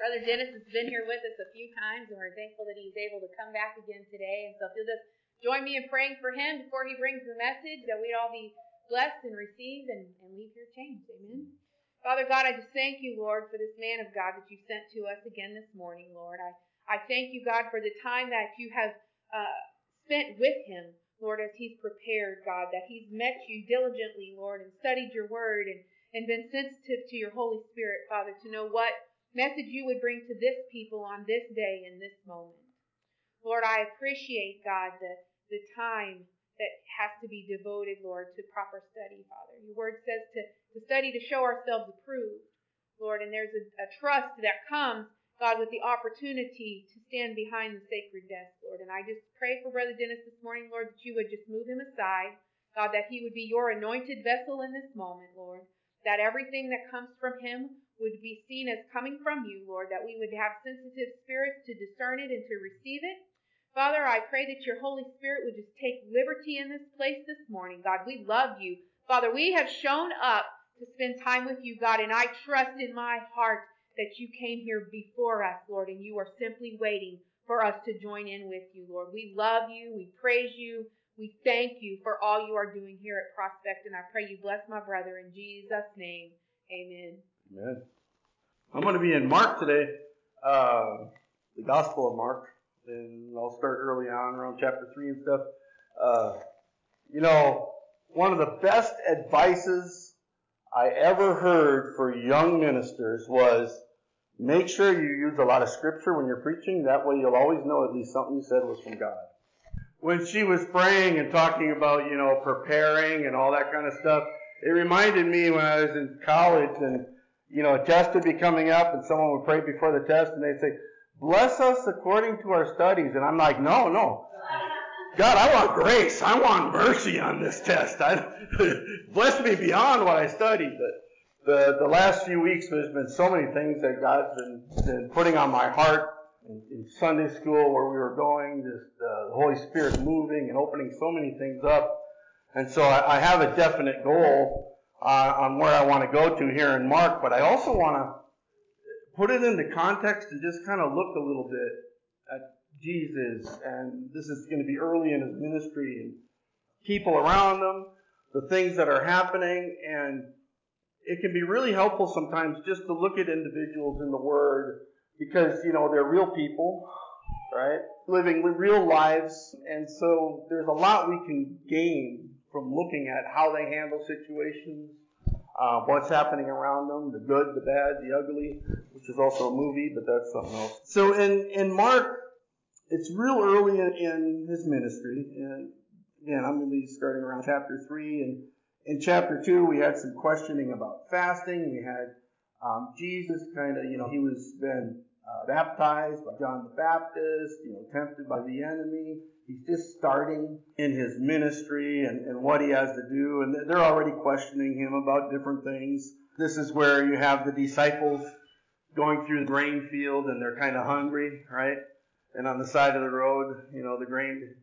Brother Dennis has been here with us a few times, and we're thankful that he's able to come back again today. And so if you'll just join me in praying for him before he brings the message, that we'd all be blessed and receive and, and leave here changed. Amen. Father God, I just thank you, Lord, for this man of God that you sent to us again this morning, Lord. I, I thank you, God, for the time that you have uh, spent with him, Lord, as he's prepared, God, that he's met you diligently, Lord, and studied your word and, and been sensitive to your Holy Spirit, Father, to know what message you would bring to this people on this day and this moment. Lord, I appreciate, God, the, the time that has to be devoted, Lord, to proper study, Father. Your word says to, to study to show ourselves approved, Lord, and there's a, a trust that comes, God, with the opportunity to stand behind the sacred desk, Lord. And I just pray for Brother Dennis this morning, Lord, that you would just move him aside, God, that he would be your anointed vessel in this moment, Lord, that everything that comes from him would be seen as coming from you, Lord, that we would have sensitive spirits to discern it and to receive it. Father, I pray that your Holy Spirit would just take liberty in this place this morning. God, we love you. Father, we have shown up to spend time with you, God, and I trust in my heart that you came here before us, Lord, and you are simply waiting for us to join in with you, Lord. We love you. We praise you. We thank you for all you are doing here at Prospect, and I pray you bless my brother in Jesus' name. Amen. Amen. I'm going to be in Mark today, uh, the Gospel of Mark, and I'll start early on around chapter 3 and stuff. Uh, you know, one of the best advices I ever heard for young ministers was make sure you use a lot of scripture when you're preaching. That way you'll always know at least something you said was from God. When she was praying and talking about, you know, preparing and all that kind of stuff, it reminded me when I was in college and you know, a test would be coming up and someone would pray before the test and they'd say, bless us according to our studies. And I'm like, no, no. God, I want grace. I want mercy on this test. I, bless me beyond what I studied. But the, the last few weeks, there's been so many things that God's been, been putting on my heart in, in Sunday school where we were going, just uh, the Holy Spirit moving and opening so many things up. And so I, I have a definite goal uh, on where I want to go to here in Mark, but I also want to put it into context and just kind of look a little bit at Jesus. And this is going to be early in his ministry and people around him, the things that are happening, and it can be really helpful sometimes just to look at individuals in the Word because, you know, they're real people, right? Living real lives. And so there's a lot we can gain from looking at how they handle situations, uh, what's happening around them, the good, the bad, the ugly, which is also a movie, but that's something else. So in, in Mark, it's real early in, in his ministry. And again, I'm going to be starting around chapter 3. And in chapter 2, we had some questioning about fasting. We had um, Jesus kind of, you know, he was been uh, baptized by John the Baptist, you know, tempted by the enemy. He's just starting in his ministry and, and what he has to do, and they're already questioning him about different things. This is where you have the disciples going through the grain field and they're kind of hungry, right? And on the side of the road, you know, the grain,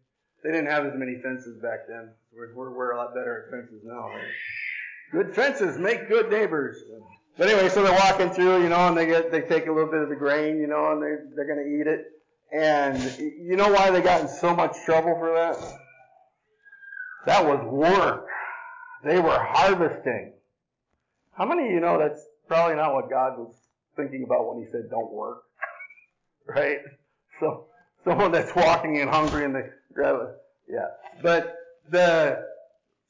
they didn't have as many fences back then. We're, we're, we're a lot better at fences now, right? Good fences make good neighbors. But anyway, so they're walking through, you know, and they get they take a little bit of the grain, you know, and they they're going to eat it. And you know why they got in so much trouble for that? That was work. They were harvesting. How many of you know that's probably not what God was thinking about when He said, "Don't work"? Right? So someone that's walking and hungry and they grab it. Yeah. But the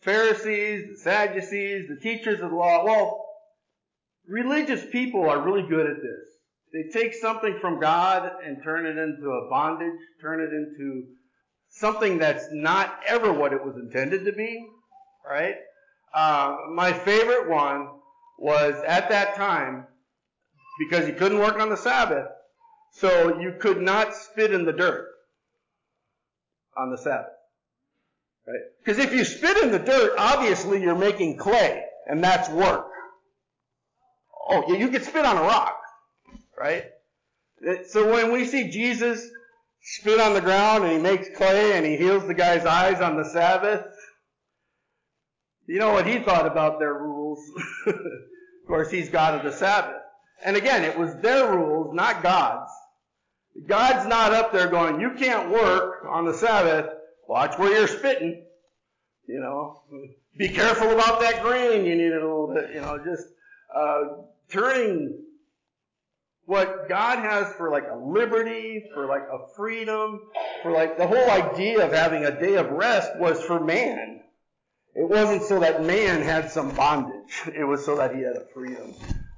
Pharisees, the Sadducees, the teachers of the law, well, religious people are really good at this. They take something from God and turn it into a bondage, turn it into something that's not ever what it was intended to be, right? Uh, my favorite one was at that time, because you couldn't work on the Sabbath, so you could not spit in the dirt on the Sabbath. Right? Because if you spit in the dirt, obviously you're making clay, and that's work. Oh, yeah, you could spit on a rock, right? So when we see Jesus spit on the ground and he makes clay and he heals the guy's eyes on the Sabbath, you know what he thought about their rules. of course, he's God of the Sabbath. And again, it was their rules, not God's. God's not up there going, you can't work on the Sabbath. Watch where you're spitting. You know, be careful about that grain. You need it a little bit. You know, just uh, turning what God has for like a liberty, for like a freedom, for like the whole idea of having a day of rest was for man. It wasn't so that man had some bondage. It was so that he had a freedom.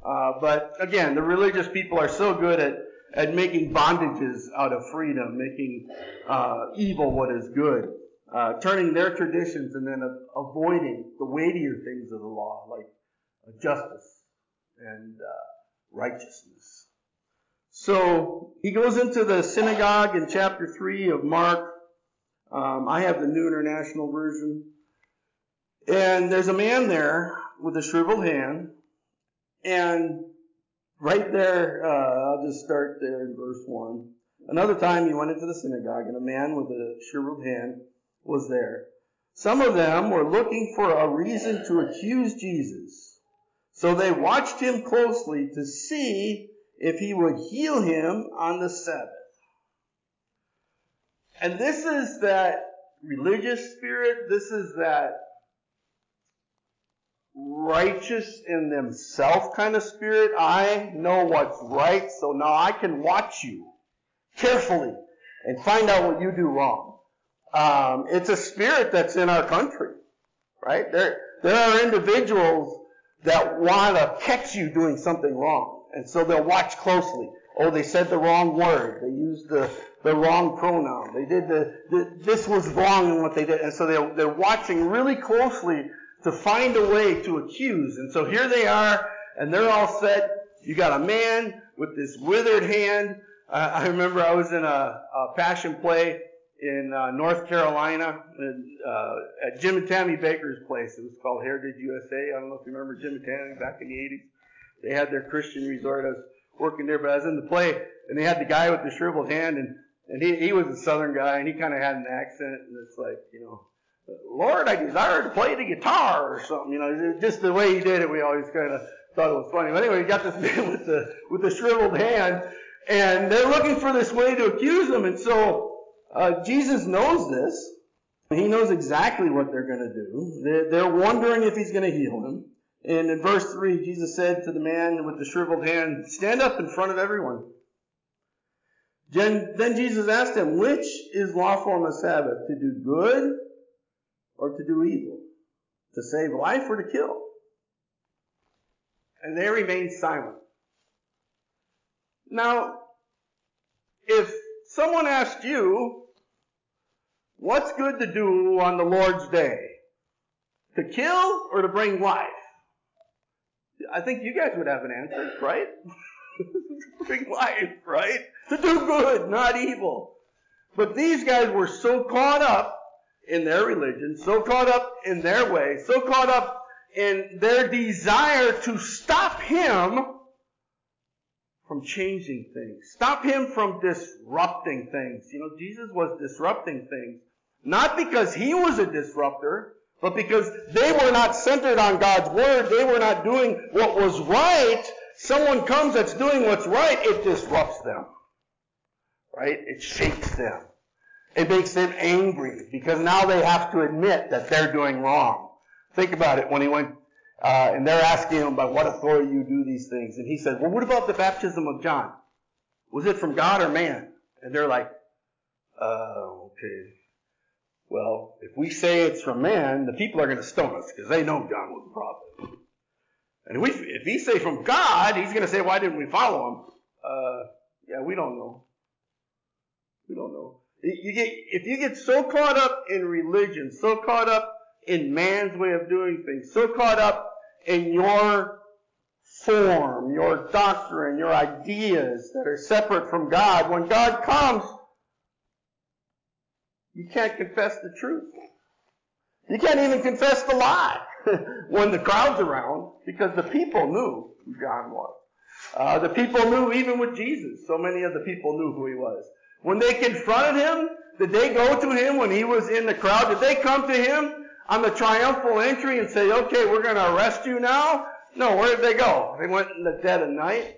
Uh, but again, the religious people are so good at, at making bondages out of freedom, making uh, evil what is good, uh, turning their traditions and then avoiding the weightier things of the law, like justice and uh, righteousness. So he goes into the synagogue in chapter 3 of Mark. Um, I have the New International Version. And there's a man there with a shriveled hand. And right there, uh, I'll just start there in verse 1. Another time he went into the synagogue, and a man with a shriveled hand was there. Some of them were looking for a reason to accuse Jesus. So they watched him closely to see if he would heal him on the Sabbath. And this is that religious spirit. This is that righteous in themselves kind of spirit. I know what's right, so now I can watch you carefully and find out what you do wrong. Um, it's a spirit that's in our country, right? There, there are individuals that want to catch you doing something wrong, and so they'll watch closely. Oh, they said the wrong word. They used the, the wrong pronoun. They did the, the this was wrong in what they did, and so they're they're watching really closely to find a way to accuse. And so here they are, and they're all set. You got a man with this withered hand. Uh, I remember I was in a, a passion play in uh, North Carolina uh, at Jim and Tammy Bakker's place. It was called Heritage USA. I don't know if you remember Jim and Tammy back in the 80s. They had their Christian resort. I was working there, but I was in the play, and they had the guy with the shriveled hand, and and he he was a Southern guy, and he kind of had an accent, and it's like you know. Lord, I desire to play the guitar or something, you know, just the way he did it, we always kind of thought it was funny. But anyway, he got this man with the, with the shriveled hand, and they're looking for this way to accuse him, and so, uh, Jesus knows this. He knows exactly what they're going to do. They're, they're wondering if he's going to heal him. And in verse 3, Jesus said to the man with the shriveled hand, Stand up in front of everyone. Then Jesus asked him, Which is lawful on the Sabbath, to do good or to do evil? To save life or to kill? And they remained silent. Now, if someone asked you, What's good to do on the Lord's day? To kill or to bring life? I think you guys would have an answer, right? bring life, right? To do good, not evil. But these guys were so caught up in their religion, so caught up in their way, so caught up in their desire to stop him from changing things. Stop him from disrupting things. You know, Jesus was disrupting things. Not because he was a disruptor, but because they were not centered on God's Word, they were not doing what was right, someone comes that's doing what's right, it disrupts them. Right? It shakes them. It makes them angry because now they have to admit that they're doing wrong. Think about it when he went, uh, and they're asking him by what authority you do these things. And he said, well, what about the baptism of John? Was it from God or man? And they're like, uh, okay. Well, if we say it's from man, the people are going to stone us because they know John was a prophet. And if, we, if he say from God, he's going to say, why didn't we follow him? Uh, yeah, we don't know. We don't know. You get, if you get so caught up in religion, so caught up in man's way of doing things, so caught up in your form, your doctrine, your ideas that are separate from God, when God comes, you can't confess the truth. You can't even confess the lie when the crowd's around because the people knew who John was. Uh, the people knew even with Jesus. So many of the people knew who he was. When they confronted him, did they go to him when he was in the crowd? Did they come to him on the triumphal entry and say, okay, we're going to arrest you now? No, where did they go? They went in the dead of night.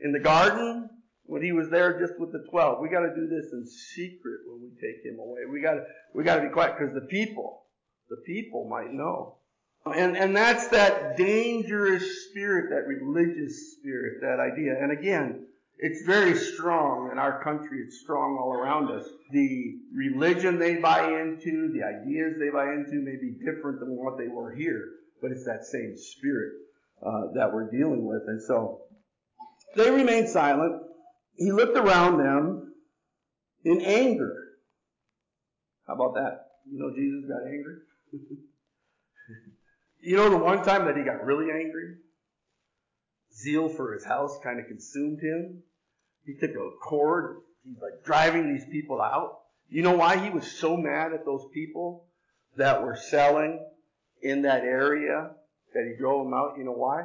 in the garden when he was there just with the 12. We got to do this in secret when we take him away. We got to, we got to be quiet because the people, the people might know. And, and that's that dangerous spirit, that religious spirit, that idea. And again, it's very strong in our country. It's strong all around us. The religion they buy into, the ideas they buy into may be different than what they were here, but it's that same spirit uh, that we're dealing with. And so they remain silent. He looked around them in anger. How about that? You know, Jesus got angry. you know, the one time that he got really angry, zeal for his house kind of consumed him. He took a cord. He's like driving these people out. You know why he was so mad at those people that were selling in that area that he drove them out? You know why?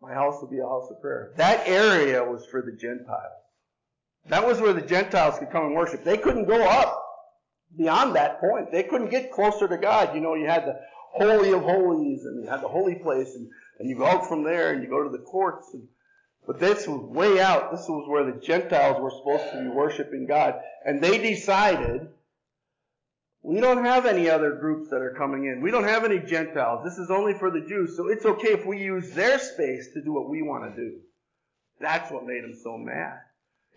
My house will be a house of prayer. That area was for the Gentiles. That was where the Gentiles could come and worship. They couldn't go up beyond that point. They couldn't get closer to God. You know, you had the Holy of Holies and you had the holy place and, and you go out from there and you go to the courts and but this was way out. This was where the Gentiles were supposed to be worshiping God. And they decided, we don't have any other groups that are coming in. We don't have any Gentiles. This is only for the Jews. So it's okay if we use their space to do what we want to do. That's what made them so mad.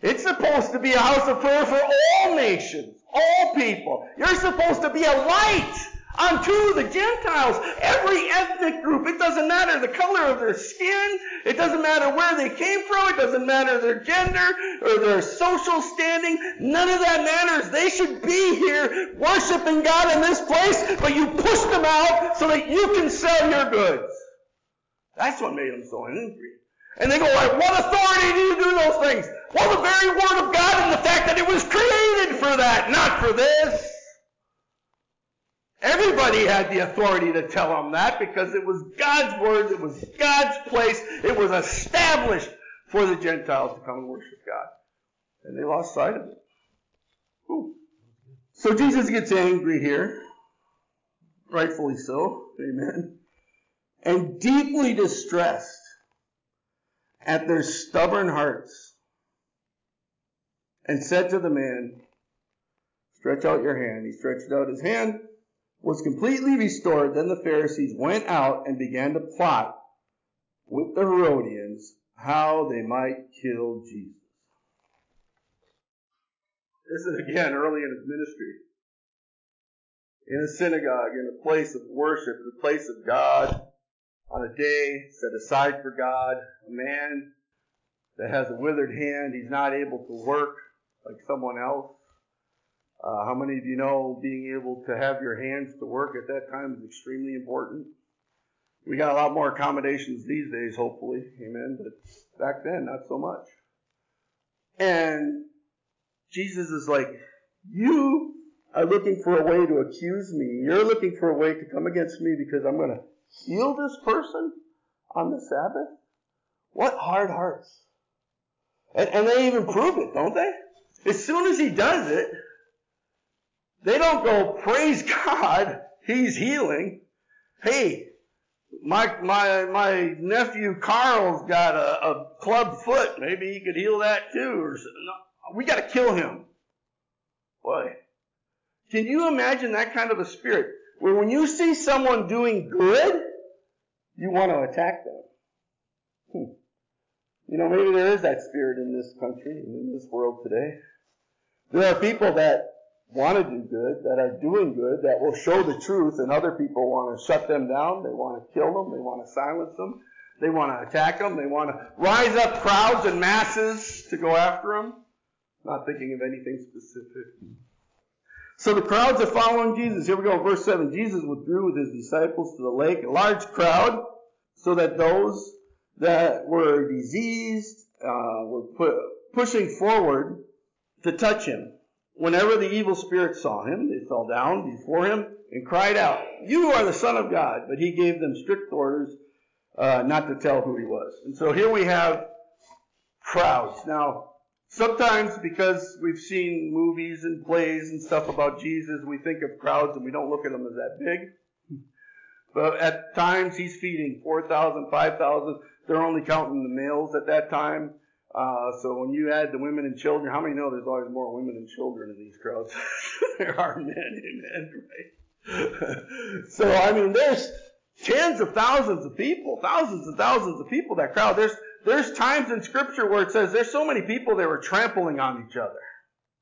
It's supposed to be a house of prayer for all nations, all people. You're supposed to be a light unto the Gentiles. Every ethnic group. It doesn't matter the color of their skin. It doesn't matter where they came from. It doesn't matter their gender or their social standing. None of that matters. They should be here worshiping God in this place, but you push them out so that you can sell your goods. That's what made them so angry. And they go, like, what authority do you do those things? Well, the very word of God and the fact that it was created for that, not for this. Everybody had the authority to tell them that because it was God's word, it was God's place, it was established for the Gentiles to come and worship God. And they lost sight of it. Ooh. So Jesus gets angry here, rightfully so, amen, and deeply distressed at their stubborn hearts, and said to the man, Stretch out your hand. He stretched out his hand was completely restored, then the Pharisees went out and began to plot with the Herodians how they might kill Jesus. This is again early in his ministry. In a synagogue, in a place of worship, the place of God, on a day set aside for God, a man that has a withered hand, he's not able to work like someone else. Uh, how many of you know being able to have your hands to work at that time is extremely important? We got a lot more accommodations these days, hopefully. Amen. But back then, not so much. And Jesus is like, You are looking for a way to accuse me. You're looking for a way to come against me because I'm going to heal this person on the Sabbath? What hard hearts. And, and they even prove it, don't they? As soon as he does it, they don't go, praise God, he's healing. Hey, my, my, my nephew Carl's got a, a club foot. Maybe he could heal that too. Or no, we got to kill him. Boy, can you imagine that kind of a spirit? Where when you see someone doing good, you want to attack them. Hmm. You know, maybe there is that spirit in this country and in this world today. There are people that want to do good, that are doing good, that will show the truth, and other people want to shut them down. They want to kill them. They want to silence them. They want to attack them. They want to rise up crowds and masses to go after them. Not thinking of anything specific. So the crowds are following Jesus. Here we go, verse 7. Jesus withdrew with his disciples to the lake, a large crowd, so that those that were diseased uh, were pu- pushing forward to touch him. Whenever the evil spirits saw him, they fell down before him and cried out, You are the Son of God. But he gave them strict orders uh, not to tell who he was. And so here we have crowds. Now, sometimes because we've seen movies and plays and stuff about Jesus, we think of crowds and we don't look at them as that big. But at times he's feeding 4,000, 5,000. they're only counting the males at that time. Uh, so when you add the women and children, how many know there's always more women and children in these crowds? there are men, amen, right? so I mean, there's tens of thousands of people, thousands and thousands of people that crowd. There's there's times in Scripture where it says there's so many people they were trampling on each other.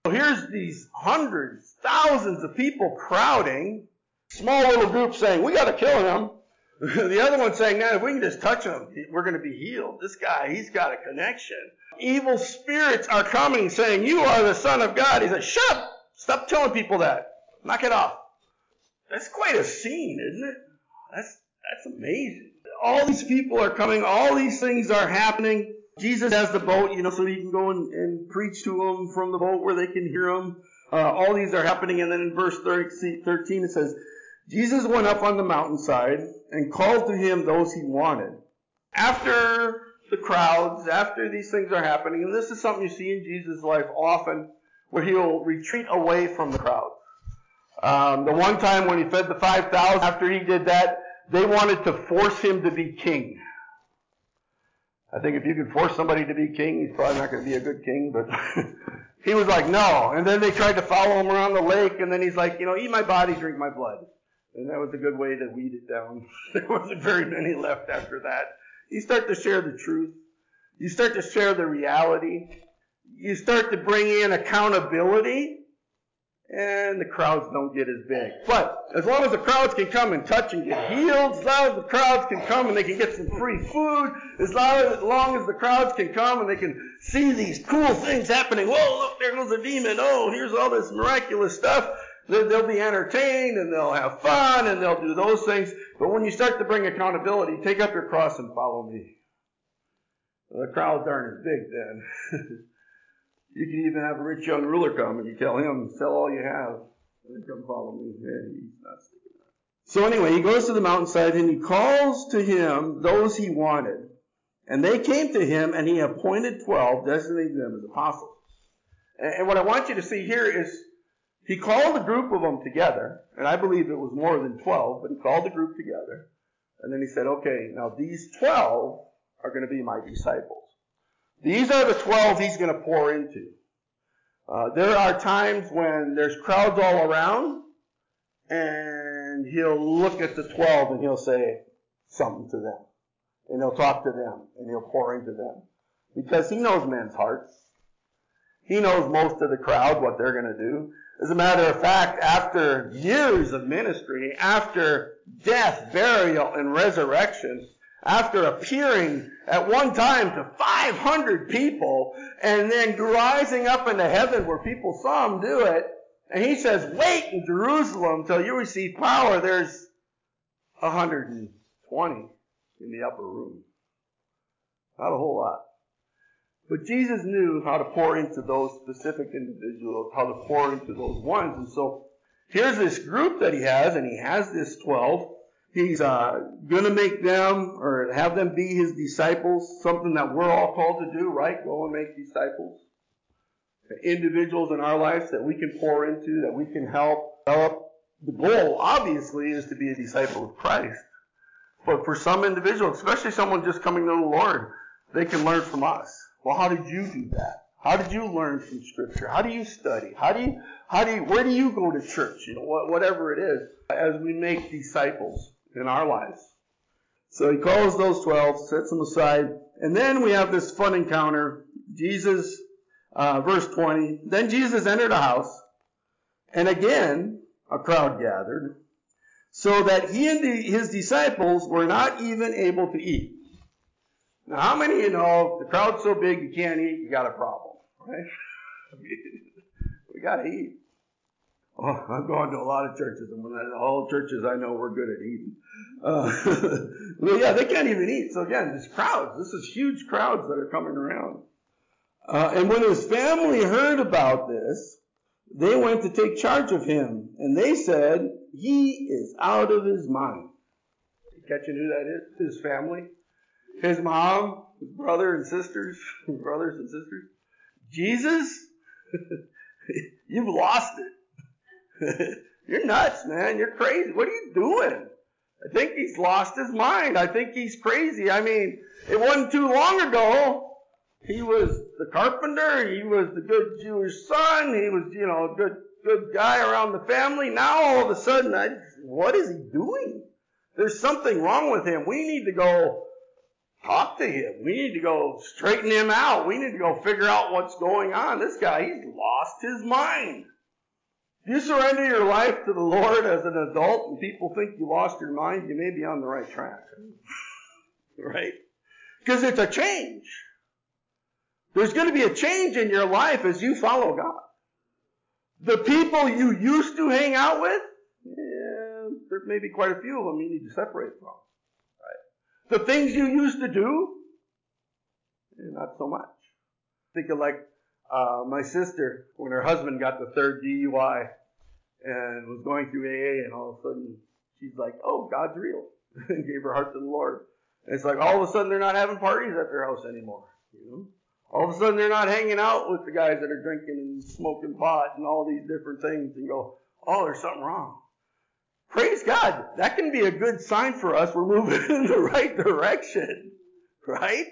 So here's these hundreds, thousands of people crowding, small little group saying, "We got to kill him." the other one saying, "Man, if we can just touch him, we're going to be healed." This guy, he's got a connection. Evil spirits are coming, saying, "You are the Son of God." He says, "Shut up! Stop telling people that. Knock it off." That's quite a scene, isn't it? That's that's amazing. All these people are coming. All these things are happening. Jesus has the boat, you know, so he can go and, and preach to them from the boat where they can hear him. Uh, all these are happening, and then in verse 13 it says, Jesus went up on the mountainside and called to him those he wanted. After the crowds, after these things are happening, and this is something you see in Jesus' life often, where he'll retreat away from the crowd. Um, the one time when he fed the 5,000, after he did that, they wanted to force him to be king. I think if you could force somebody to be king, he's probably not going to be a good king, but he was like, no. And then they tried to follow him around the lake, and then he's like, you know, eat my body, drink my blood. And that was a good way to weed it down. there wasn't very many left after that. You start to share the truth. You start to share the reality. You start to bring in accountability and the crowds don't get as big. But as long as the crowds can come and touch and get healed, as long as the crowds can come and they can get some free food, as long as the crowds can come and they can see these cool things happening. Whoa, look, there goes a demon. Oh, here's all this miraculous stuff. They'll be entertained and they'll have fun and they'll do those things. But when you start to bring accountability, take up your cross and follow me. The crowds aren't as big then. You can even have a rich young ruler come and you tell him, sell all you have and come follow me. Yeah, he's not. So anyway, he goes to the mountainside and he calls to him those he wanted. And they came to him and he appointed 12, designating them as apostles. And what I want you to see here is he called a group of them together, and I believe it was more than 12, but he called the group together. And then he said, okay, now these 12 are going to be my disciples. These are the 12 he's going to pour into. Uh, there are times when there's crowds all around, and he'll look at the 12 and he'll say something to them. And he'll talk to them, and he'll pour into them. Because he knows men's hearts. He knows most of the crowd, what they're going to do. As a matter of fact, after years of ministry, after death, burial, and resurrection, after appearing at one time to 500 people and then rising up into heaven where people saw him do it. And he says, wait in Jerusalem till you receive power. There's 120 in the upper room. Not a whole lot. But Jesus knew how to pour into those specific individuals, how to pour into those ones. And so here's this group that he has, and he has this 12. He's uh, going to make them or have them be his disciples, something that we're all called to do, right? Go and make disciples. Individuals in our lives that we can pour into, that we can help develop. The goal, obviously, is to be a disciple of Christ. But for some individuals, especially someone just coming to the Lord, they can learn from us. Well, how did you do that? How did you learn from Scripture? How do you study? How do you, how do you, where do you go to church? You know, whatever it is, as we make disciples in our lives. So he calls those 12, sets them aside, and then we have this fun encounter. Jesus, uh, verse 20, then Jesus entered a house, and again a crowd gathered, so that he and the, his disciples were not even able to eat. Now, how many of you know the crowd's so big you can't eat, you got a problem, right? we got to eat. Oh, I've gone to a lot of churches, and when I, all churches I know we're good at eating. Uh, well, yeah, they can't even eat. So again, this crowds, this is huge crowds that are coming around. Uh, and when his family heard about this, they went to take charge of him, and they said, "He is out of his mind." Catching who that is? His family, his mom, his brother and sisters, brothers and sisters. Jesus, you've lost it. You're nuts, man. You're crazy. What are you doing? I think he's lost his mind. I think he's crazy. I mean, it wasn't too long ago. He was the carpenter. He was the good Jewish son. He was, you know, a good, good guy around the family. Now all of a sudden, I, what is he doing? There's something wrong with him. We need to go talk to him. We need to go straighten him out. We need to go figure out what's going on. This guy, he's lost his mind. If you surrender your life to the Lord as an adult and people think you lost your mind, you may be on the right track. right? Because it's a change. There's going to be a change in your life as you follow God. The people you used to hang out with, yeah, there may be quite a few of them you need to separate from. The things you used to do, not so much. Think of like uh, my sister when her husband got the third DUI and was going through AA, and all of a sudden she's like, "Oh, God's real," and gave her heart to the Lord. And it's like all of a sudden they're not having parties at their house anymore. You know, all of a sudden they're not hanging out with the guys that are drinking and smoking pot and all these different things, and go, "Oh, there's something wrong." Praise God. That can be a good sign for us. We're moving in the right direction, right?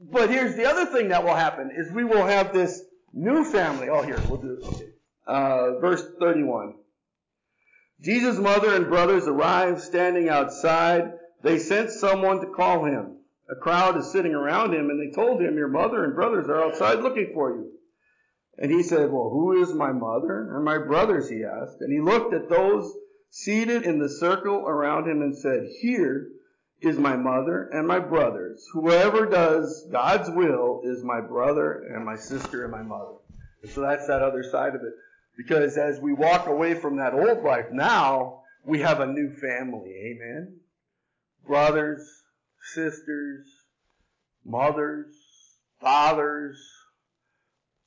But here's the other thing that will happen is we will have this new family. Oh, here, we'll do it. Uh, verse 31. Jesus' mother and brothers arrived standing outside. They sent someone to call him. A crowd is sitting around him and they told him, your mother and brothers are outside looking for you. And he said, well, who is my mother and my brothers? He asked. And he looked at those seated in the circle around him and said, here is my mother and my brothers. Whoever does God's will is my brother and my sister and my mother. And so that's that other side of it. Because as we walk away from that old life, now we have a new family. Amen. Brothers, sisters, mothers, fathers,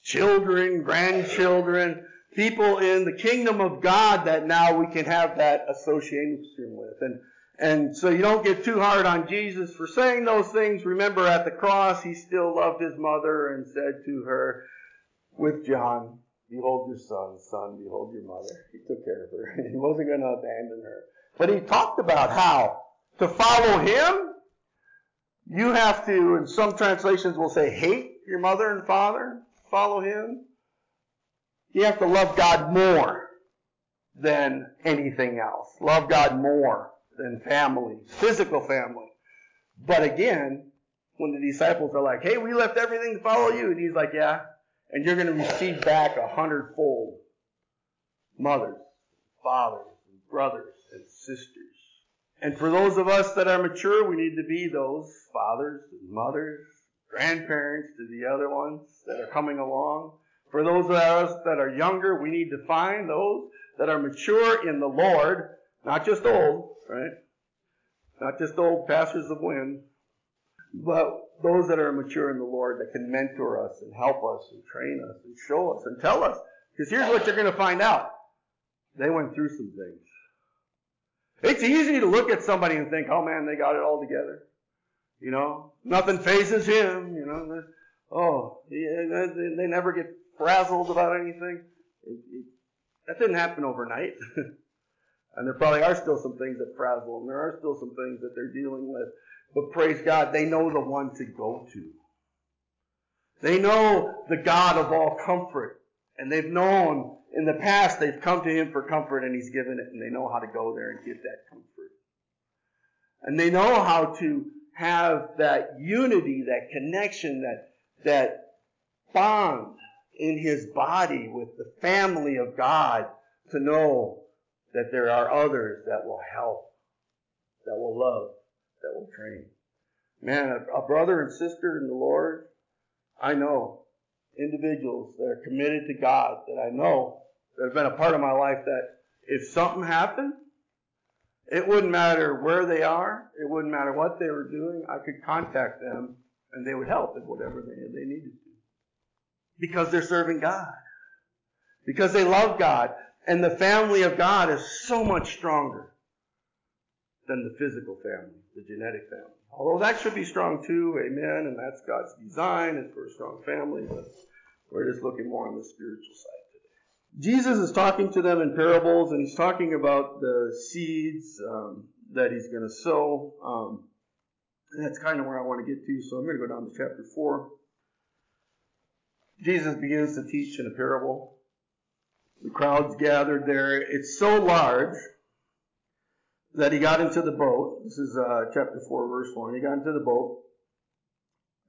children, grandchildren, people in the kingdom of God that now we can have that association with. And and so you don't get too hard on Jesus for saying those things. Remember at the cross, he still loved his mother and said to her with John, behold your son, son, behold your mother. He took care of her. He wasn't going to abandon her. But he talked about how to follow him, you have to, and some translations will say hate your mother and father, follow him. You have to love God more than anything else. Love God more than family, physical family. But again, when the disciples are like, hey, we left everything to follow you, and he's like, yeah, and you're going to receive back a hundredfold mothers, fathers, and brothers, and sisters. And for those of us that are mature, we need to be those fathers and mothers, grandparents to the other ones that are coming along. For those of us that are younger, we need to find those that are mature in the Lord, not just old, right? Not just old pastors of wind, but those that are mature in the Lord that can mentor us and help us and train us and show us and tell us. Because here's what you're going to find out. They went through some things. It's easy to look at somebody and think, oh man, they got it all together. You know, nothing fazes him, you know. Oh, they never get frazzled about anything. It, it, that didn't happen overnight. and there probably are still some things that frazzle, and there are still some things that they're dealing with. But praise God, they know the one to go to. They know the God of all comfort. And they've known in the past they've come to Him for comfort and He's given it and they know how to go there and get that comfort. And they know how to have that unity, that connection, that, that bond in His body with the family of God to know that there are others that will help, that will love, that will train. Man, a, brother and sister in the Lord, I know individuals that are committed to God that I know that have been a part of my life that if something happened, it wouldn't matter where they are, it wouldn't matter what they were doing, I could contact them and they would help in whatever they, they needed to. Because they're serving God. Because they love God. And the family of God is so much stronger than the physical family, the genetic family. Although that should be strong too, amen, and that's God's design, is for a strong family, but we're just looking more on the spiritual side today. Jesus is talking to them in parables, and he's talking about the seeds, um, that he's going to sow. Um, and that's kind of where I want to get to. So I'm going to go down to chapter 4. Jesus begins to teach in a parable. The crowds gathered there. It's so large that he got into the boat. This is uh, chapter 4, verse 1. He got into the boat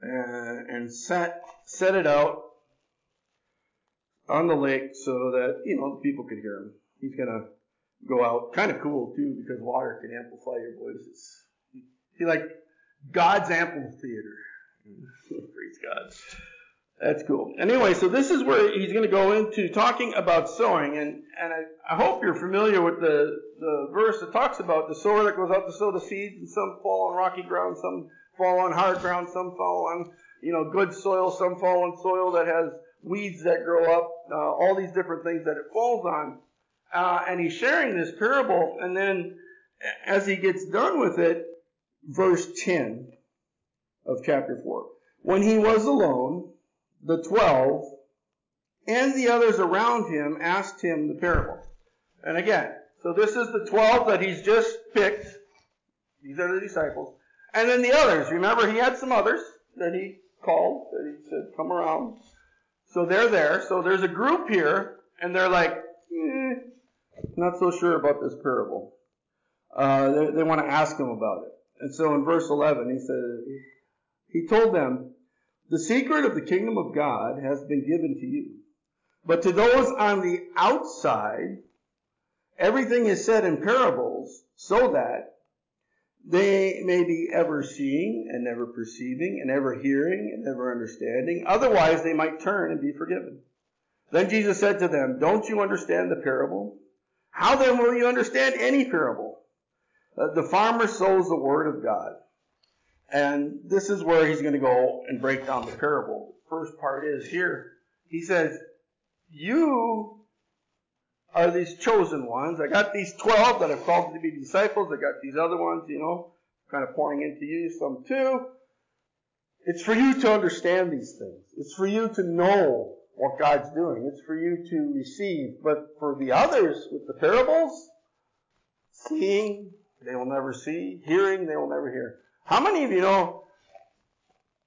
and, and set, set it out on the lake so that, you know, the people could hear him. He's going to go out. Kind of cool, too, because water can amplify your voices. He like God's amphitheater. Praise God. That's cool. Anyway, so this is where he's going to go into talking about sowing, and and I, I hope you're familiar with the the verse that talks about the sower that goes out to sow the seeds, and some fall on rocky ground, some fall on hard ground, some fall on you know good soil, some fall on soil that has weeds that grow up, uh, all these different things that it falls on. Uh, and he's sharing this parable, and then as he gets done with it, verse 10 of chapter 4. When he was alone, the twelve and the others around him asked him the parable. And again, so this is the twelve that he's just picked. These are the disciples. And then the others. Remember, he had some others that he called, that he said, come around. So they're there. So there's a group here, and they're like, eh, not so sure about this parable. Uh, they, they want to ask him about it. And so in verse 11, he said, he told them, the secret of the kingdom of God has been given to you. But to those on the outside, everything is said in parables so that they may be ever seeing and never perceiving and ever hearing and never understanding. Otherwise, they might turn and be forgiven. Then Jesus said to them, Don't you understand the parable? How then will you understand any parable? Uh, the farmer sows the word of God. And this is where he's going to go and break down the parable. The first part is here. He says, You are these chosen ones. I got these 12 that I've called to be disciples. I got these other ones, you know, kind of pouring into you, some too. It's for you to understand these things. It's for you to know what God's doing. It's for you to receive. But for the others with the parables, seeing, they will never see. Hearing, they will never hear. How many of you know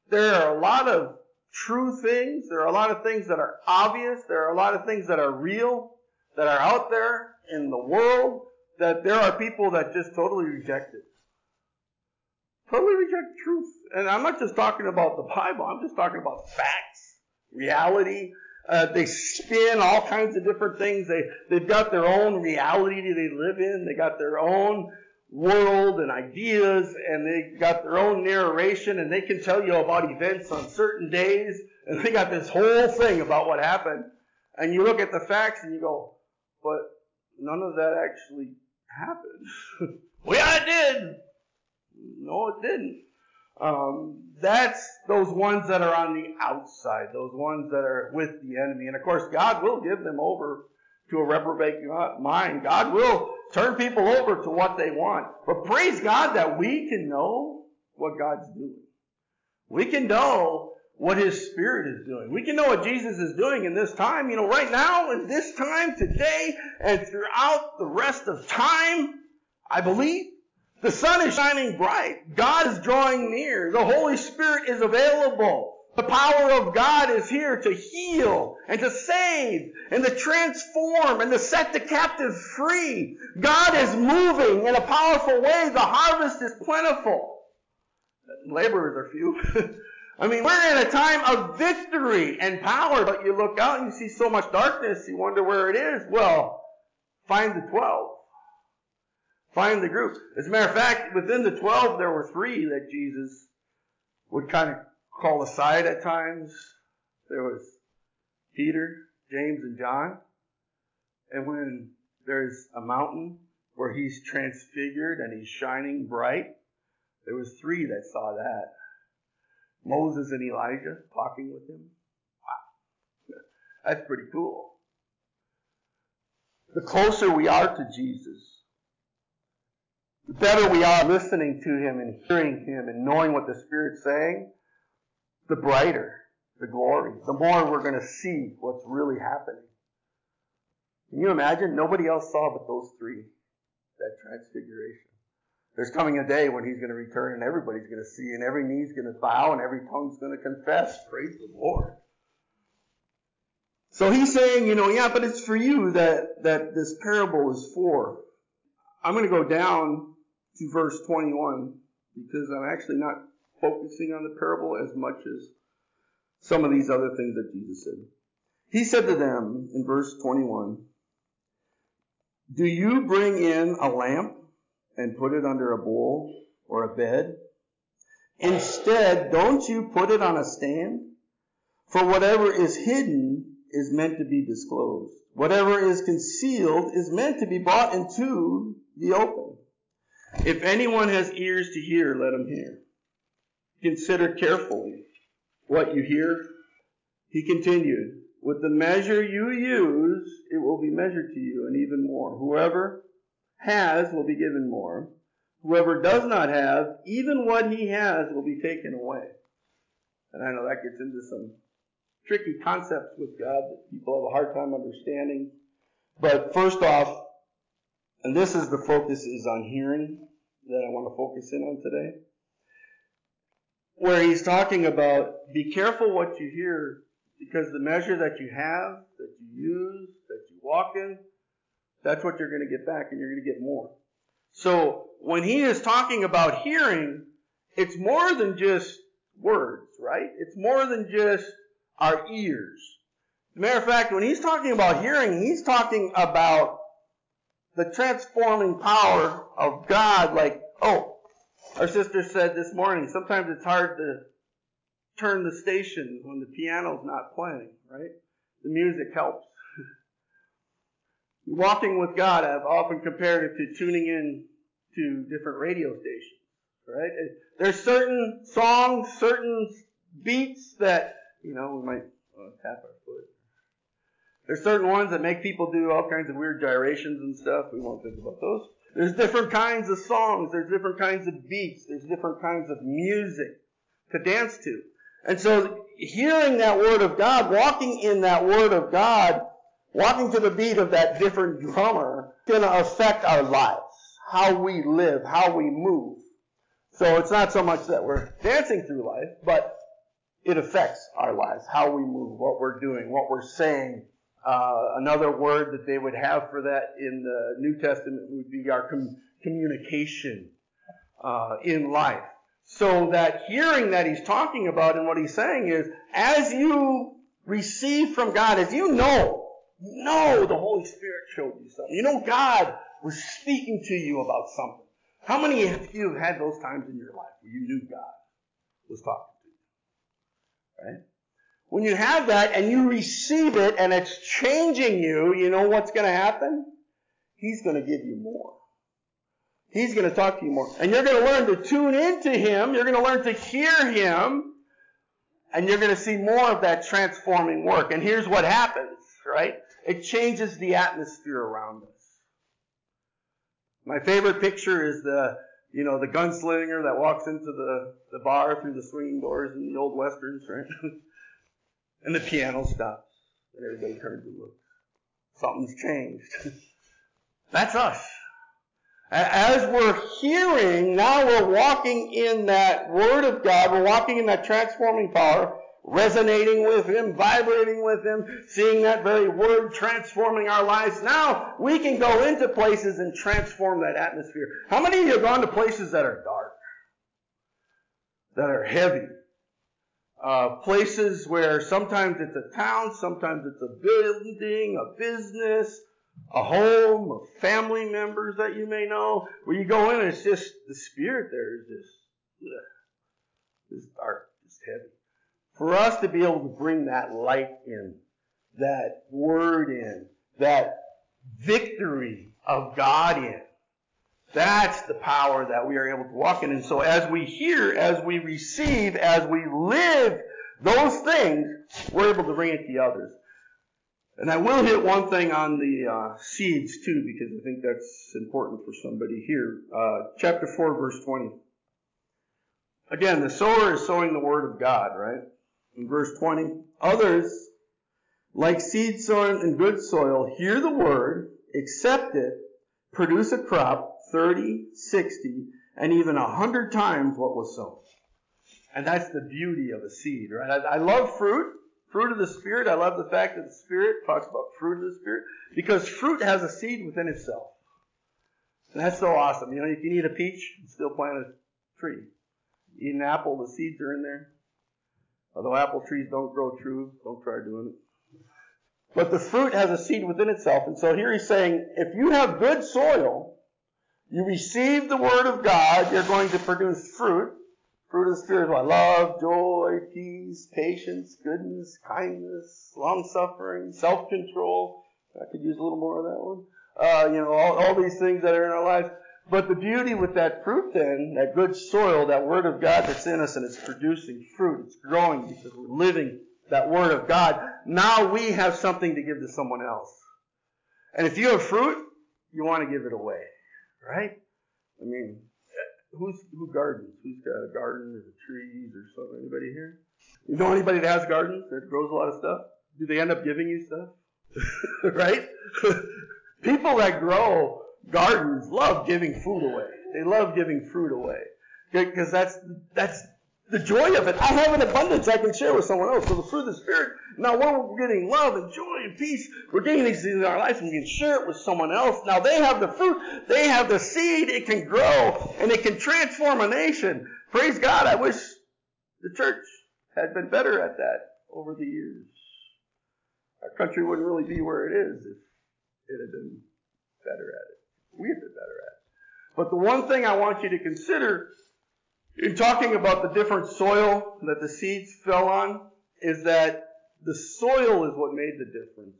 there are a lot of true things, there are a lot of things that are obvious, there are a lot of things that are real, that are out there in the world, that there are people that just totally reject it. Totally reject truth. And I'm not just talking about the Bible, I'm just talking about facts, reality. Uh, they spin all kinds of different things. They, they've got their own reality that they live in. They got their own world and ideas and they got their own narration and they can tell you about events on certain days and they got this whole thing about what happened. And you look at the facts and you go but none of that actually happened. Well yeah it did. No it didn't. Um, that's those ones that are on the outside those ones that are with the enemy. And of course god will give them over to a reprobate mind. God will turn people over to what they want. But praise God that we can know what God's doing. We can know what His Spirit is doing. We can know what Jesus is doing in this time. You know, right now, in this time, today, and throughout the rest of time, I believe. The sun is shining bright. God is drawing near. The Holy Spirit is available. The power of God is here to heal and to save and to transform and to set the captive free. God is moving in a powerful way. The harvest is plentiful. Laborers are few. I mean, we're in a time of victory and power, but you look out and you see so much darkness, you wonder where it is. Well, find the twelve. Find the group. As a matter of fact, within the twelve, there were three that Jesus would kind of called aside at times. There was Peter, James, and John. And when there's a mountain where he's transfigured and he's shining bright, there was three that saw that. Moses and Elijah talking with him. Wow. That's pretty cool. The closer we are to Jesus, the better we are listening to him and hearing him and knowing what the Spirit's saying, the brighter the glory, the more we're going to see what's really happening. Can you imagine? Nobody else saw but those three, that transfiguration. There's coming a day when he's going to return and everybody's going to see and every knee's going to bow and every tongue's going to confess. Praise the Lord. So he's saying, you know, yeah, but it's for you that, that this parable is for. I'm going to go down to verse 21 because I'm actually not focusing on the parable as much as some of these other things that Jesus said. He said to them in verse 21, Do you bring in a lamp and put it under a bowl or a bed? Instead, don't you put it on a stand? For whatever is hidden is meant to be disclosed. Whatever is concealed is meant to be brought into the open. If anyone has ears to hear, let him hear. Consider carefully what you hear. He continued, with the measure you use, it will be measured to you, and even more. Whoever has will be given more. Whoever does not have, even what he has will be taken away. And I know that gets into some tricky concepts with God that people have a hard time understanding. But first off, and this is the focus is on hearing that I want to focus in on today. Where he's talking about be careful what you hear because the measure that you have, that you use, that you walk in, that's what you're going to get back and you're going to get more. So when he is talking about hearing, it's more than just words, right? It's more than just our ears. Matter of fact, when he's talking about hearing, he's talking about the transforming power of God. Like, oh, our sister said this morning, sometimes it's hard to turn the station when the piano's not playing, right? The music helps. Walking with God, I've often compared it to tuning in to different radio stations, right? There's certain songs, certain beats that, you know, we might uh, tap our foot. There's certain ones that make people do all kinds of weird gyrations and stuff. We won't think about those. There's different kinds of songs. There's different kinds of beats. There's different kinds of music to dance to. And so hearing that word of God, walking in that word of God, walking to the beat of that different drummer, going to affect our lives, how we live, how we move. So it's not so much that we're dancing through life, but it affects our lives, how we move, what we're doing, what we're saying. Uh, another word that they would have for that in the New Testament would be our com- communication uh, in life. So that hearing that he's talking about and what he's saying is, as you receive from God, as you know, know the Holy Spirit showed you something. You know God was speaking to you about something. How many of you have had those times in your life where you knew God was talking to you? Right? When you have that and you receive it and it's changing you, you know what's going to happen? He's going to give you more. He's going to talk to you more. And you're going to learn to tune into Him. You're going to learn to hear Him. And you're going to see more of that transforming work. And here's what happens, right? It changes the atmosphere around us. My favorite picture is the, you know, the gunslinger that walks into the, the bar through the swinging doors in the old westerns, right? and the piano stops. And everybody turns and looks. Something's changed. That's us. As we're hearing, now we're walking in that Word of God. We're walking in that transforming power, resonating with Him, vibrating with Him, seeing that very Word transforming our lives. Now we can go into places and transform that atmosphere. How many of you have gone to places that are dark? That are heavy? Uh, places where sometimes it's a town, sometimes it's a building, a business, a home of family members that you may know, where you go in, and it's just the spirit there is just, ugh, dark, just heavy. For us to be able to bring that light in, that word in, that victory of God in, that's the power that we are able to walk in. And so as we hear, as we receive, as we live those things, we're able to bring it to others. And I will hit one thing on the uh, seeds too, because I think that's important for somebody here. Uh, chapter 4, verse 20. Again, the sower is sowing the word of God, right? In verse 20, others, like seed sown in good soil, hear the word, accept it, produce a crop, 30, 60, and even a hundred times what was sown. And that's the beauty of a seed, right? I, I love fruit, fruit of the Spirit. I love the fact that the Spirit talks about fruit of the Spirit because fruit has a seed within itself. And that's so awesome. You know, if you can eat a peach and still plant a tree. You eat an apple, the seeds are in there. Although apple trees don't grow true, don't try doing it. But the fruit has a seed within itself. And so here he's saying, if you have good soil, you receive the word of God, you're going to produce fruit. Fruit of the Spirit is? Love, joy, peace, patience, goodness, kindness, long suffering, self control. I could use a little more of that one. Uh, you know, all, all these things that are in our lives. But the beauty with that fruit then, that good soil, that Word of God that's in us and it's producing fruit, it's growing because we're living that Word of God. Now we have something to give to someone else. And if you have fruit, you want to give it away. Right? I mean, who's, who gardens? Who's got a garden or trees or something? Anybody here? You know anybody that has gardens that grows a lot of stuff? Do they end up giving you stuff? right? People that grow gardens love giving food away. They love giving fruit away. Because that's, that's the joy of it. I have an abundance I can share with someone else. So the fruit of the Spirit, now we're getting love and joy and peace. We're getting these things in our lives and we can share it with someone else. Now they have the fruit. They have the seed. It can grow and it can transform a nation. Praise God. I wish the church had been better at that over the years. Our country wouldn't really be where it is if it had been better at it. We have been better at it. But the one thing I want you to consider in talking about the different soil that the seeds fell on is that the soil is what made the difference.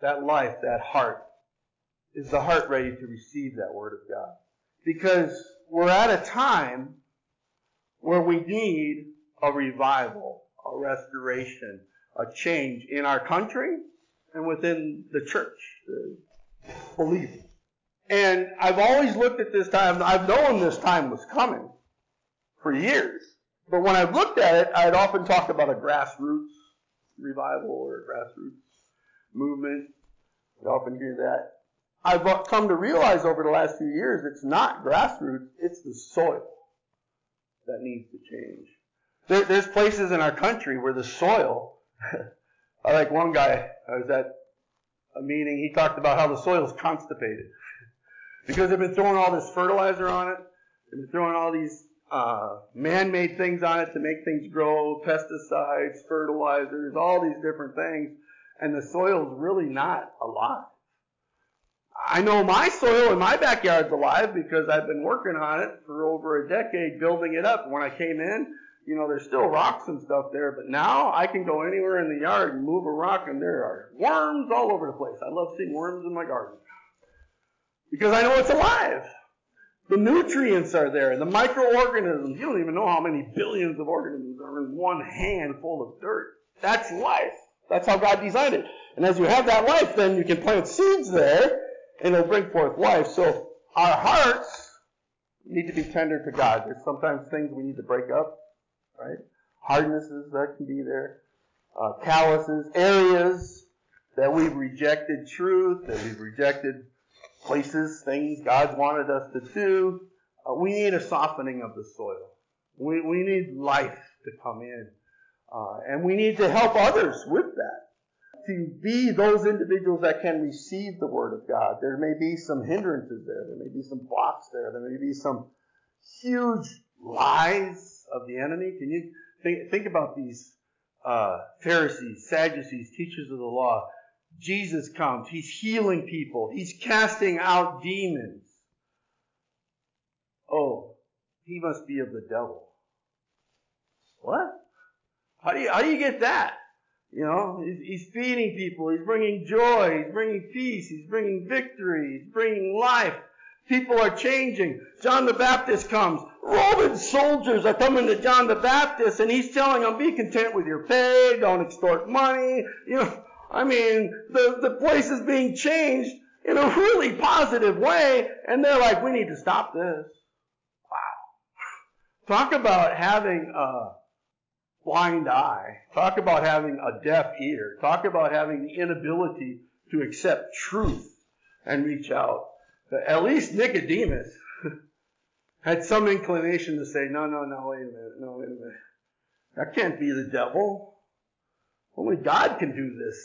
That life, that heart. Is the heart ready to receive that word of God? Because we're at a time where we need a revival, a restoration, a change in our country and within the church, the believers. And I've always looked at this time, I've known this time was coming for years. But when I've looked at it, I'd often talk about a grassroots revival or a grassroots movement. I often hear that. I've come to realize over the last few years it's not grassroots, it's the soil that needs to change. There, there's places in our country where the soil, I like one guy, I was at a meeting, he talked about how the soil is constipated. because they've been throwing all this fertilizer on it, they've been throwing all these uh, man-made things on it to make things grow, pesticides, fertilizers, all these different things, and the soil's really not alive. I know my soil in my backyard's alive because I've been working on it for over a decade, building it up. When I came in, you know, there's still rocks and stuff there, but now I can go anywhere in the yard and move a rock and there are worms all over the place. I love seeing worms in my garden. Because I know it's alive. The nutrients are there, the microorganisms. You don't even know how many billions of organisms are in one handful of dirt. That's life. That's how God designed it. And as you have that life, then you can plant seeds there and it'll bring forth life. So our hearts need to be tender to God. There's sometimes things we need to break up right? Hardnesses that can be there, uh, calluses, areas that we've rejected truth, that we've rejected places, things God wanted us to do. Uh, we need a softening of the soil. We, we need life to come in. Uh, and we need to help others with that. To be those individuals that can receive the Word of God. There may be some hindrances there. There may be some blocks there. There may be some huge lies of the enemy? Can you think, think about these uh, Pharisees, Sadducees, teachers of the law? Jesus comes. He's healing people. He's casting out demons. Oh, he must be of the devil. What? How do you, how do you get that? You know, he's, he's feeding people. He's bringing joy. He's bringing peace. He's bringing victory. He's bringing life. People are changing. John the Baptist comes. Roman soldiers are coming to John the Baptist and he's telling them, be content with your pay, don't extort money. You know, I mean, the, the place is being changed in a really positive way and they're like, we need to stop this. Wow. Talk about having a blind eye. Talk about having a deaf ear. Talk about having the inability to accept truth and reach out. At least Nicodemus had some inclination to say, no, no, no, wait a minute, no, wait a minute. That can't be the devil. Only God can do this.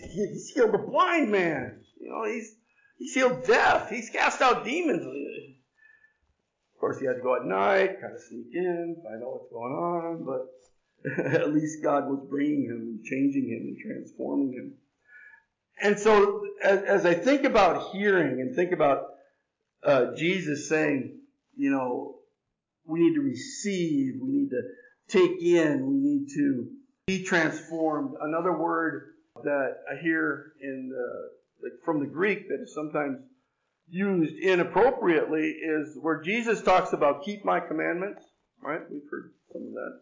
He's healed the blind man. You know, he's, he's healed deaf. He's cast out demons. Of course, he had to go at night, kind of sneak in, find out what's going on, but at least God was bringing him and changing him and transforming him. And so, as, as I think about hearing and think about uh, Jesus saying, you know, we need to receive, we need to take in, we need to be transformed. Another word that I hear in the, like from the Greek that is sometimes used inappropriately is where Jesus talks about keep my commandments. Right? We've heard some of that.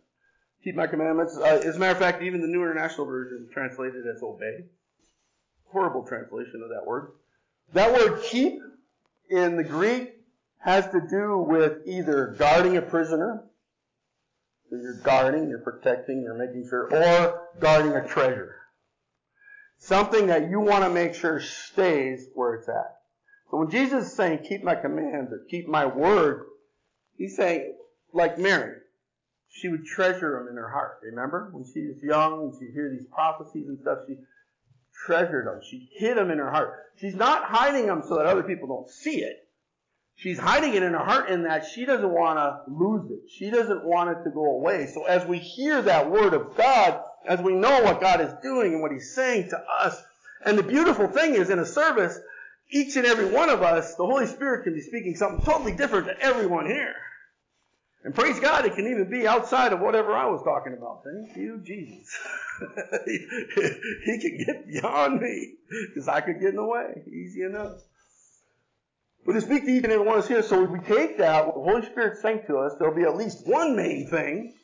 Keep my commandments. Uh, as a matter of fact, even the New International Version translated as obey. Horrible translation of that word. That word keep in the Greek has to do with either guarding a prisoner, so you're guarding, you're protecting, you're making sure, or guarding a treasure. Something that you want to make sure stays where it's at. So when Jesus is saying, keep my commands or keep my word, he's saying, like Mary, she would treasure them in her heart. Remember? When she was young and she'd hear these prophecies and stuff, she treasured them. She hid them in her heart. She's not hiding them so that other people don't see it. She's hiding it in her heart in that she doesn't want to lose it. She doesn't want it to go away. So as we hear that word of God, as we know what God is doing and what He's saying to us, and the beautiful thing is in a service, each and every one of us, the Holy Spirit can be speaking something totally different to everyone here. And praise God, it can even be outside of whatever I was talking about. Thank you, Jesus. he can get beyond me because I could get in the way. Easy enough. But to speak to each and every one of us here, so if we take that, what the Holy Spirit's saying to us, there'll be at least one main thing,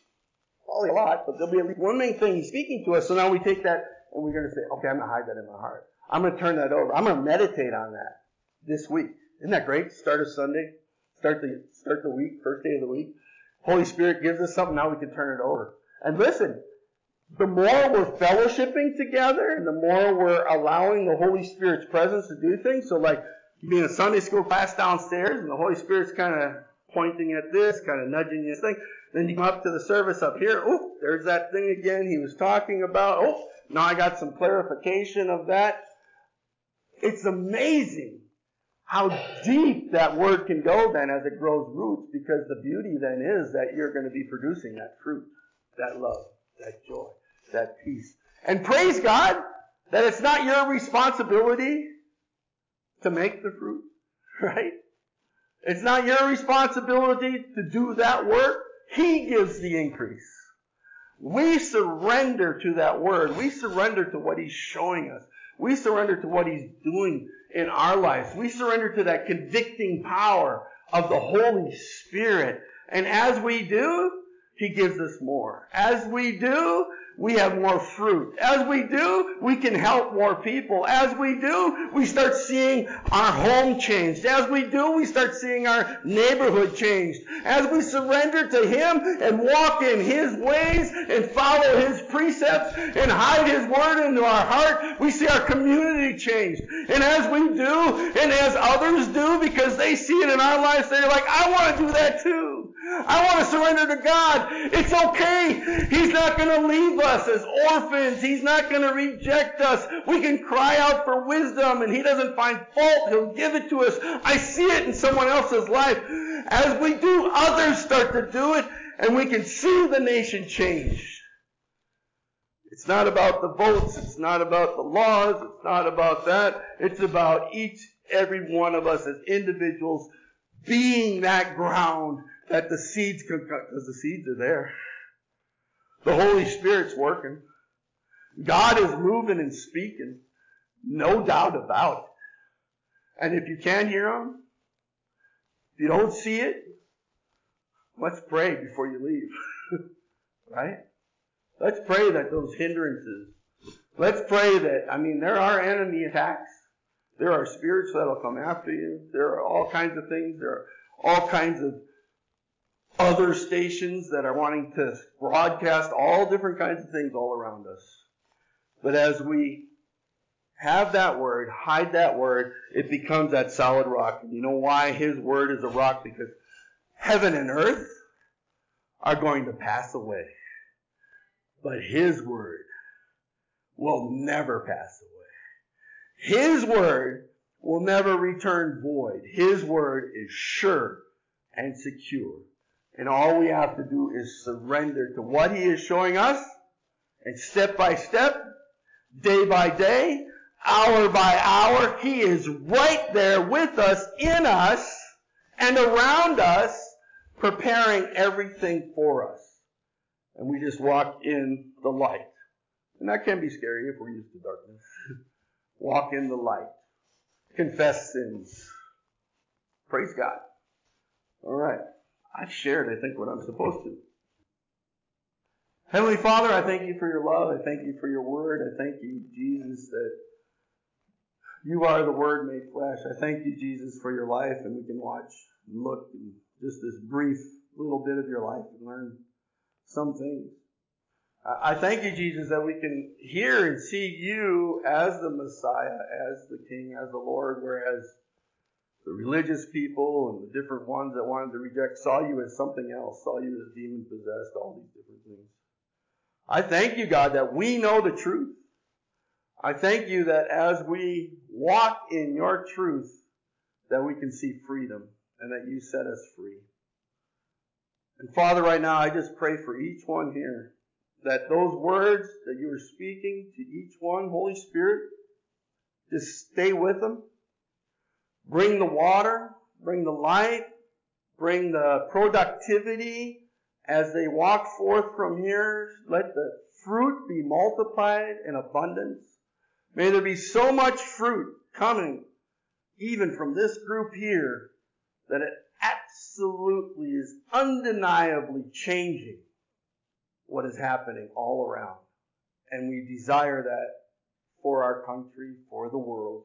probably a lot, but there'll be at least one main thing He's speaking to us. So now we take that and we're going to say, okay, I'm going to hide that in my heart. I'm going to turn that over. I'm going to meditate on that this week. Isn't that great? Start a Sunday, start the start the week, first day of the week. Holy Spirit gives us something. Now we can turn it over. And listen, the more we're fellowshipping together, and the more we're allowing the Holy Spirit's presence to do things. So, like you be in a Sunday school class downstairs, and the Holy Spirit's kind of pointing at this, kind of nudging this thing. Then you come up to the service up here. Oh, there's that thing again he was talking about. Oh, now I got some clarification of that. It's amazing how deep that word can go then as it grows roots because the beauty then is that you're going to be producing that fruit, that love, that joy, that peace. And praise God that it's not your responsibility to make the fruit, right? It's not your responsibility to do that work. He gives the increase. We surrender to that word. We surrender to what He's showing us. We surrender to what He's doing in our lives. We surrender to that convicting power of the Holy Spirit. And as we do, He gives us more. As we do, we have more fruit. As we do, we can help more people. As we do, we start seeing our home changed. As we do, we start seeing our neighborhood changed. As we surrender to Him and walk in His ways and follow His precepts and hide His Word into our heart, we see our community changed. And as we do, and as others do, because they see it in our lives, they're like, I want to do that too. I want to surrender to God. It's okay. He's not going to leave us as orphans. He's not going to reject us. We can cry out for wisdom and He doesn't find fault. He'll give it to us. I see it in someone else's life. As we do, others start to do it and we can see the nation change. It's not about the votes. It's not about the laws. It's not about that. It's about each, every one of us as individuals being that ground that the seeds can, because the seeds are there. The Holy Spirit's working. God is moving and speaking. No doubt about it. And if you can't hear Him, if you don't see it, let's pray before you leave. right? Let's pray that those hindrances, let's pray that, I mean, there are enemy attacks. There are spirits that'll come after you. There are all kinds of things. There are all kinds of other stations that are wanting to broadcast all different kinds of things all around us. But as we have that word, hide that word, it becomes that solid rock. And you know why his word is a rock? Because heaven and earth are going to pass away. But His word will never pass away. His word will never return void. His word is sure and secure. And all we have to do is surrender to what He is showing us and step by step, day by day, hour by hour, He is right there with us, in us, and around us, preparing everything for us. And we just walk in the light. And that can be scary if we're used to darkness. walk in the light. Confess sins. Praise God. All right. I've shared, I think, what I'm supposed to. Heavenly Father, I thank you for your love. I thank you for your word. I thank you, Jesus, that you are the Word made flesh. I thank you, Jesus, for your life, and we can watch and look and just this brief little bit of your life and learn some things. I thank you, Jesus, that we can hear and see you as the Messiah, as the King, as the Lord, whereas the religious people and the different ones that wanted to reject saw you as something else, saw you as demon possessed, all these different things. I thank you, God, that we know the truth. I thank you that as we walk in your truth, that we can see freedom and that you set us free. And Father, right now, I just pray for each one here that those words that you are speaking to each one, Holy Spirit, just stay with them. Bring the water, bring the light, bring the productivity as they walk forth from here. Let the fruit be multiplied in abundance. May there be so much fruit coming, even from this group here, that it absolutely is undeniably changing what is happening all around. And we desire that for our country, for the world.